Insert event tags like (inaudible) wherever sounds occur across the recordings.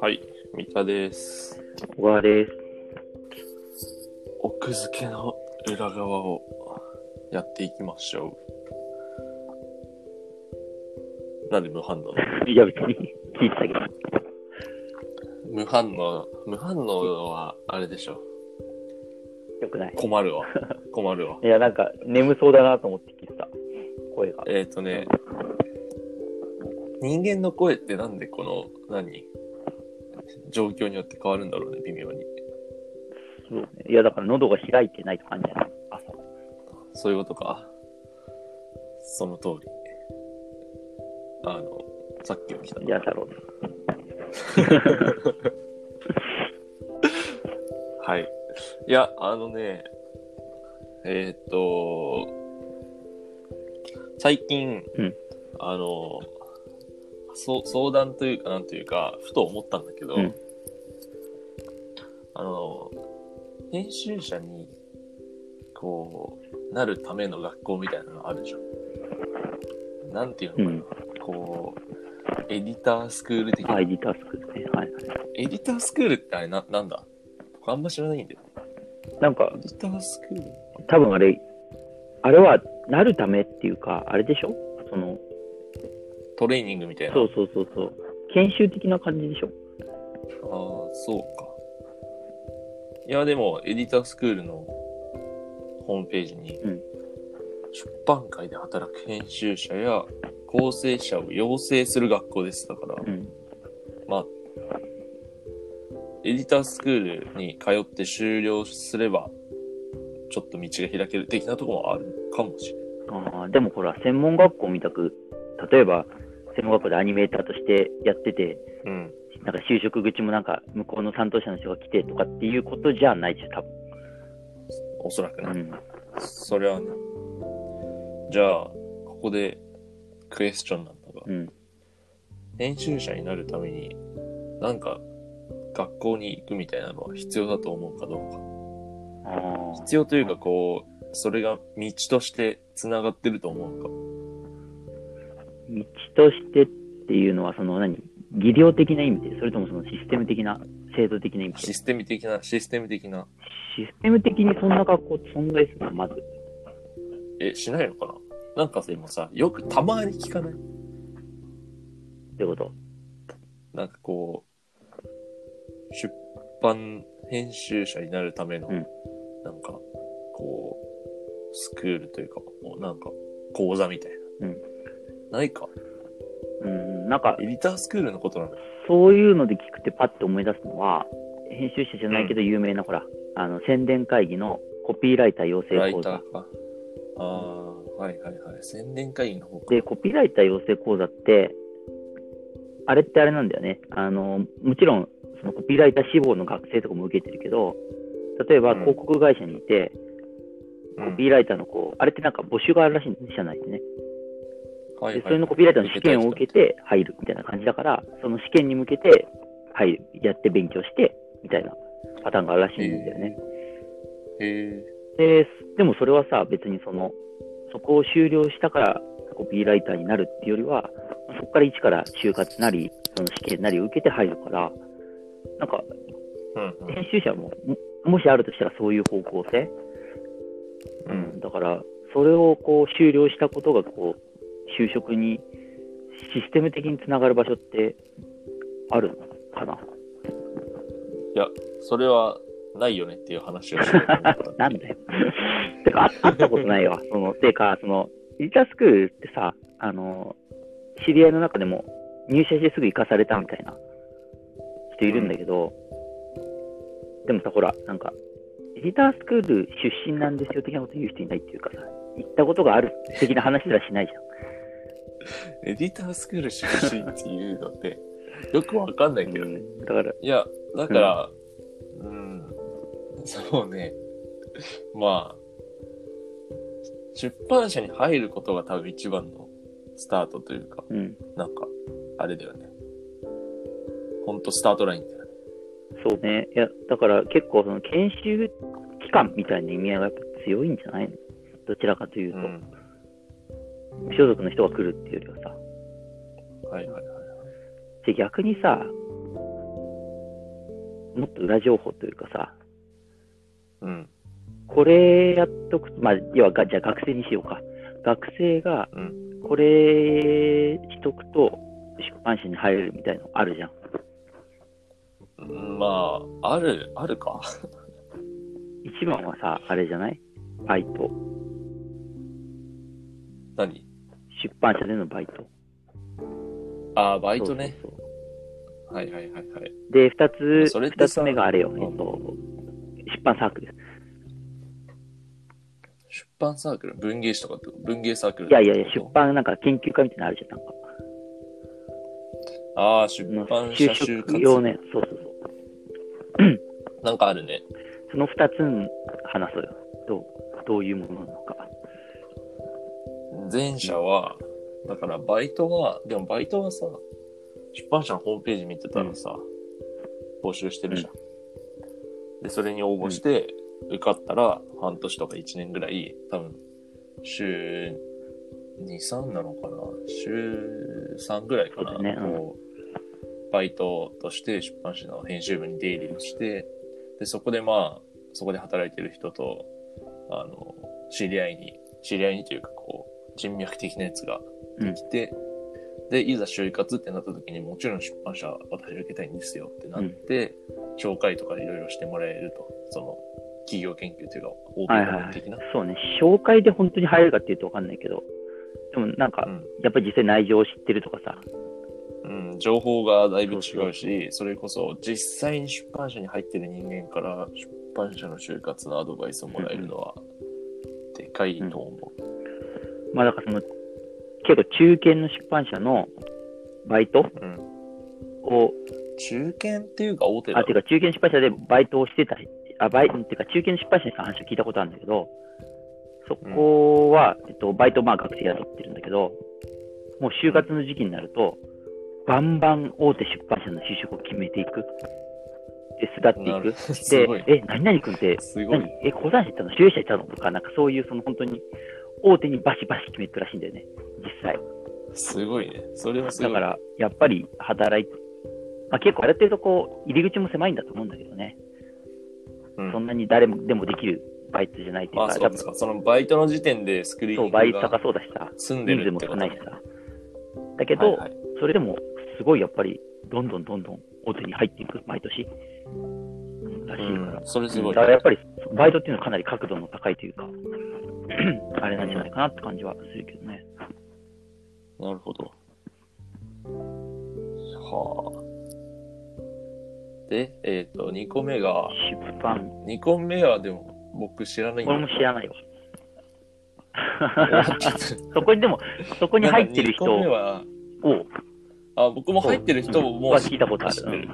はい、三田です。小川です。奥付けの裏側をやっていきましょう。なんで無反応いや、別に聞いてたけど。無反応、無反応はあれでしょ。よくない。困るわ。(laughs) 困るわ。いや、なんか、眠そうだなと思って聞いてた。声が。えっ、ー、とね、人間の声ってなんでこの、何？状況によって変わるんだろうね、微妙に。そうね。いや、だから喉が開いてないと感じじゃない？朝。そういうことか。その通り。あの、さっき起きた。いや、だろうね。(laughs) はい。いや、あのね、えーっと、最近、うんあの、そう相談というか、なんというか、ふと思ったんだけど、うんあの、編集者に、こう、なるための学校みたいなのがあるじゃん。なんていうのかな、うんこう、エディタースクール的な。アイディタスクですね。はいはい。エディタースクールってあれな、なんだ？僕あんま知らないんだよ。なんかエ、ディタースクール多分あれ、あれは、なるためっていうか、あれでしょ？その、トレーニングみたいな。そうそうそうそう。研修的な感じでしょ？ああ、そうか。いや、でも、エディタースクールのホームページに、うん出版界で働く編集者や構成者を養成する学校です。だから、うん。エディタースクールに通って修了すれば、ちょっと道が開ける的なところもあるかもしれない。ああ、でもほら、専門学校みたく、例えば、専門学校でアニメーターとしてやってて、うん。なんか就職口もなんか向こうの担当者の人が来てとかっていうことじゃないでしょ、多おそらくな。分。うん。それはね。じゃあ、ここでクエスチョンなんだが、うん。編集者になるために、なんか、学校に行くみたいなのは必要だと思うかどうか。必要というか、こう、それが道として繋がってると思うか。道としてっていうのは、その何技量的な意味で、それともそのシステム的な、制度的な意味で？システム的な、システム的な。システム的にそんな学校って存在するの？まず。え、しないのかな？なんかさ、今さ、よくたまに聞かない？ってこと？なんかこう、出版編集者になるための、うんなんか、こう、スクールというか、なんか、講座みたいな。うんないか？うん、なんか、エディタースクールのことなの？そういうので聞くってパッと思い出すのは、編集者じゃないけど有名な、ほら、あの、宣伝会議のコピーライター養成ライ講座。ターか。ああ、はいはいはい。宣伝会議の方か。で、コピーライター養成講座って、あれってあれなんだよね。あの、もちろん、そのコピーライター志望の学生とかも受けてるけど、例えばうん広告会社にいて、うんコピーライターのこう、あれってなんか募集があるらしいんですね、社内でね。で、はいはいそれのコピーライターの試験を受けて入るみたいな感じだから、その試験に向けて入る、やって勉強して、みたいなパターンがあるらしいんだよね。へえ。で、でもそれはさ、別にその、そこを修了したからコピーライターになるっていうよりは、そこから一から就活なり、その試験なりを受けて入るから、なんか、うんうん。編集者も、ももしあるとしたらそういう方向性？ううんん。だから、それをこう、修了したことが、こう、就職にシステム的につながる場所ってあるのかな？いや、それはないよねっていう話をしようと思ったなんだよ。(laughs) てか、あ会ったことないわ。(laughs) その、てか、その、リタースクールってさ、あの、知り合いの中でも入社してすぐ行かされたみたいな人いるんだけど、でもさ、ほら、なんか、エディタースクール出身なんですよ的なこと言う人いないっていうかさ、行ったことがある的な話すらしないじゃん。(laughs) エディタースクール出身っていうのって、よくわかんないけどね。うん、だから、いや、だから、うん、そうね。まあ、出版社に入ることが多分一番のスタートというか、うん、なんか、あれだよね。ほんとスタートラインだよね。そうね。いや、だから結構その研修期間みたいな意味合いがやっぱ強いんじゃないの？どちらかというと。うん。所属の人が来るっていうよりはさ、はいはいはい。で逆にさ、もっと裏情報というかさ、うん。これやっとく、まあ、要はが、じゃあ学生にしようか。学生がうん。これしとくと出版社に入れるみたいのあるじゃん。うんまあ、ある、あるか？一番はさ、あれじゃない？バイト。何？出版社でのバイト。ああ、バイトね。そうそうそうはいはいはいはい。で、二つ、二つ目があれよ。うんえっと、出版サークル。出版サークル？文芸誌とかって文芸サークル？いやいやいや、出版なんか研究会みたいなのあるじゃん。なんか。とああ、出版社就。職用ね。そうそう。なんかあるね。その二つ話そうよ。どう、どういうものなのか。前者は、だからバイトは、でもバイトはさ、出版社のホームページ見てたらさ、募集してるじゃん。で、それに応募して、受かったら半年とか1年ぐらい、多分、週2、3なのかな？週3ぐらいかな、ねうんこう、バイトとして出版社の編集部に出入りをして、で、そこでまあ、そこで働いてる人と、あの、知り合いに、知り合いにというかこう、人脈的なやつができて、で、いざ就活ってなった時にもちろん出版社私受けたいんですよってなって、紹介とかいろいろしてもらえると、その、企業研究というか、大手はいはいはい的な。。そうね。紹介で本当に入るかっていうとわかんないけど、でもなんか、うんやっぱり実際内情を知ってるとかさ、うん、情報がだいぶ違うし、それこそ実際に出版社に入ってる人間から出版社の就活のアドバイスをもらえるのは、でかいと思う。まあだからその、結構中堅の出版社のバイト？うん。を、中堅っていうか大手だあ、ていうか中堅出版社でバイトをしてた、あ、バイ、っていうか中堅出版社に話を聞いたことあるんだけど、そこは、えっと、バイトまあ学生雇ってるんだけど、もう就活の時期になると、バンバン大手出版社の就職を決めていく。で、巣立っていくで。(laughs) え、何々君って、何。え、講談社行ったの主営者行ったの？とか、なんかそういう、その本当に、大手にバシバシ決めてくらしいんだよね、実際。すごいね。それはすごい。だから、やっぱり働いて、まあ、結構ある程度こう、入り口も狭いんだと思うんだけどね。うんそんなに誰もでもできるバイトじゃないっていうか、まあそうですか。そのバイトの時点でスクリーそう、ニングが倍高そうだしさ、住んで人数もるってこと少ないしさ。だけど、はいはいそれでも、すごいやっぱり、どんどんどんどん大手に入っていく、毎年。らしいからうん。それすごいだからやっぱり、バイトっていうのはかなり角度の高いというか、(clears throat) あれなんじゃないかなって感じはするけどね。なるほど。はあ。で、えっ、と、2個目が、出版、2個目はでも僕知らない俺も知らないわ。(laughs) (laughs) そこにでも、そこに入ってる人なんか2個目は、を、あ、僕も入ってる人ももうは聞いたことあってる。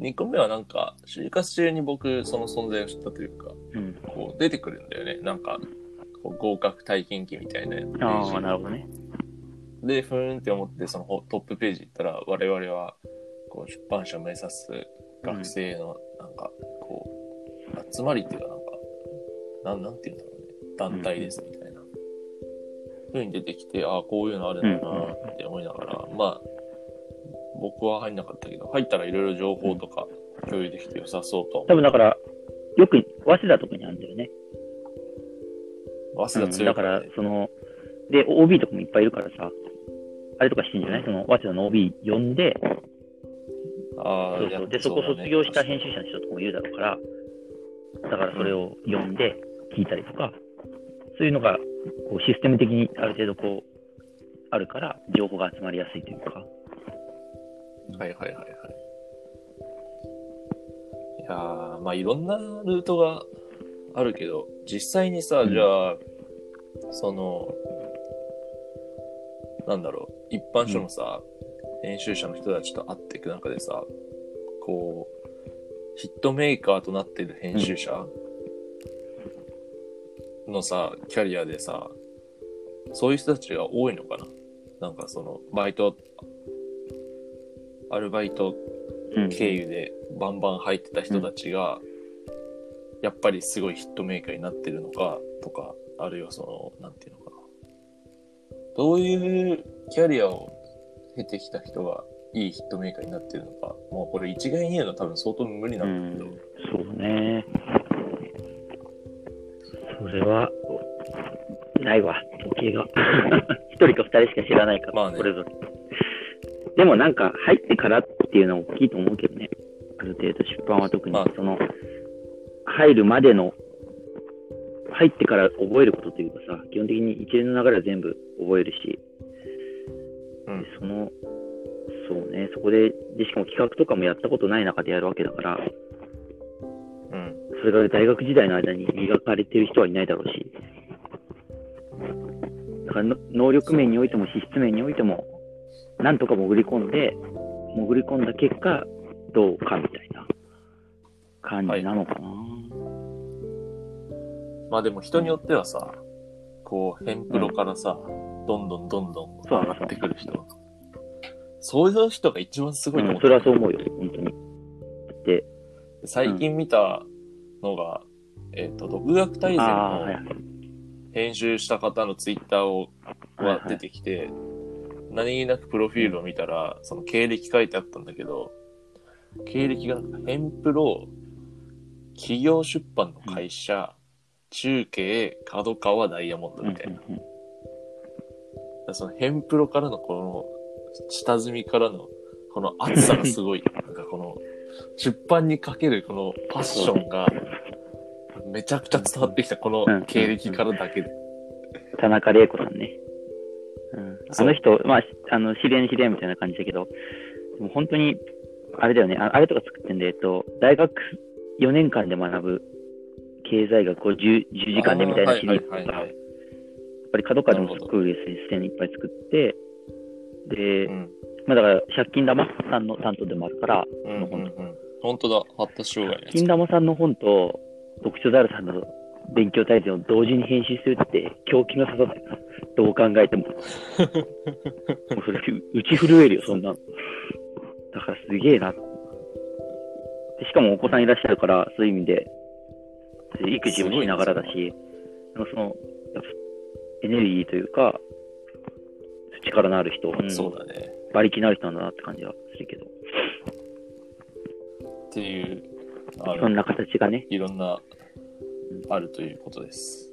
2個目はなんか、就活中に僕、その存在を知ったというか、うん。こう出てくるんだよね。なんか、こう合格体験記みたいなページああ、なるほどね。で、ふーんって思って、そのほトップページ行ったら、我々は、こう、出版社を目指す学生の、なんか、こう、集まりっていうか、なんか、なん、なんていうんだろうね。団体ですみたいな。ふうに出てきて、ああ、こういうのあるんだなって思いながら、まあ、僕は入んなかったけど、入ったらいろいろ情報とか共有できて良さそうと多分だから、よく、早稲田とかにあるんだよね。う。早稲田強だかいかららね、。その、で、OB とかもいっぱいいるからさ、あれとかしてんじゃない？その、早稲田の OB 呼んで、ああ、そうそう。で、そこ卒業した編集者の人とかもいるだろうから、だからそれを呼んで聞いたりとか、そういうのが、こう、システム的にある程度こう、あるから、情報が集まりやすいというか。はいはいはいはい。いやー、まあいろんなルートがあるけど、実際にさ、うんじゃあ、その、なんだろう、一般書のさ、編集者の人たちと会っていく中でさ、こう、ヒットメーカーとなってる編集者のさ、キャリアでさ、そういう人たちが多いのかな？なんかその、バイト、アルバイトうん。経由でバンバン入ってた人たちが、やっぱりすごいヒットメーカーになってるのかとか、あるいはその、なんていうのかどういうキャリアを経てきた人がいいヒットメーカーになってるのか、もうこれ一概に言うのは多分相当無理なうんだけど、ん、そうね。それは、ないわ、統計が。(laughs) 一人か二人しか知らないから、まあねそれぞれ。でもなんか、入ってからっていうのは大きいと思うけどね。ある程度、出版は特にまあ、その、入るまでの、入ってから覚えることというかさ、基本的に一連の流れは全部覚えるし、うんでその、そうね、そこで、で、しかも企画とかもやったことない中でやるわけだから、うん。それが大学時代の間に磨かれてる人はいないだろうし、だからの能力面においても資質面においても、なんとか潜り込んで、潜り込んだ結果、どうかみたいな感じなのかな。まあでも人によってはさ、こう、ヘンプロからさ、どんどんどんどんそう上がってくる人。そういう人が一番すごいとうん、思ってそれはそう思うよ、本当に。だって、最近見たのが、えっ、と、独学大全の。編集した方のツイッターを、は出てきて、何気なくプロフィールを見たら、その経歴書いてあったんだけど、経歴が、ヘンプロ、企業出版の会社、中継、角川ダイヤモンドみたいな。そのヘンプロからのこの、下積みからの、この熱さがすごい。出版にかけるこのパッションが、めちゃくちゃ伝わってきた、この経歴からだけで。田中玲子さんね。うん、あの人、まあ、しあの、知り合いの知り合いみたいな感じだけど、でも本当に、あれだよね、ああれとか作ってんで、えっと、大学4年間で学ぶ経済学を 10, 10時間でみたいなシリーズとか、はいはいはいはいやっぱり角川でもスクールステンいっぱい作って、で、うん。まあだから借金玉さんの担当でもあるから、うんうんうん。本当だ、発達障害金玉さんの本と読書ザルさんの勉強大全を同時に編集するって狂気の沙汰だよな。どう考えても。(laughs) もうそれ、打ち震えるよ、そんなの。だからすげえな。でしかもお子さんいらっしゃるから、そういう意味で、育児をしながらだし、その、エネルギーというか、力のある人、うんそうだね。馬力のある人なんだなって感じはするけど、っていう、そんな形がね、いろんな、あるということです。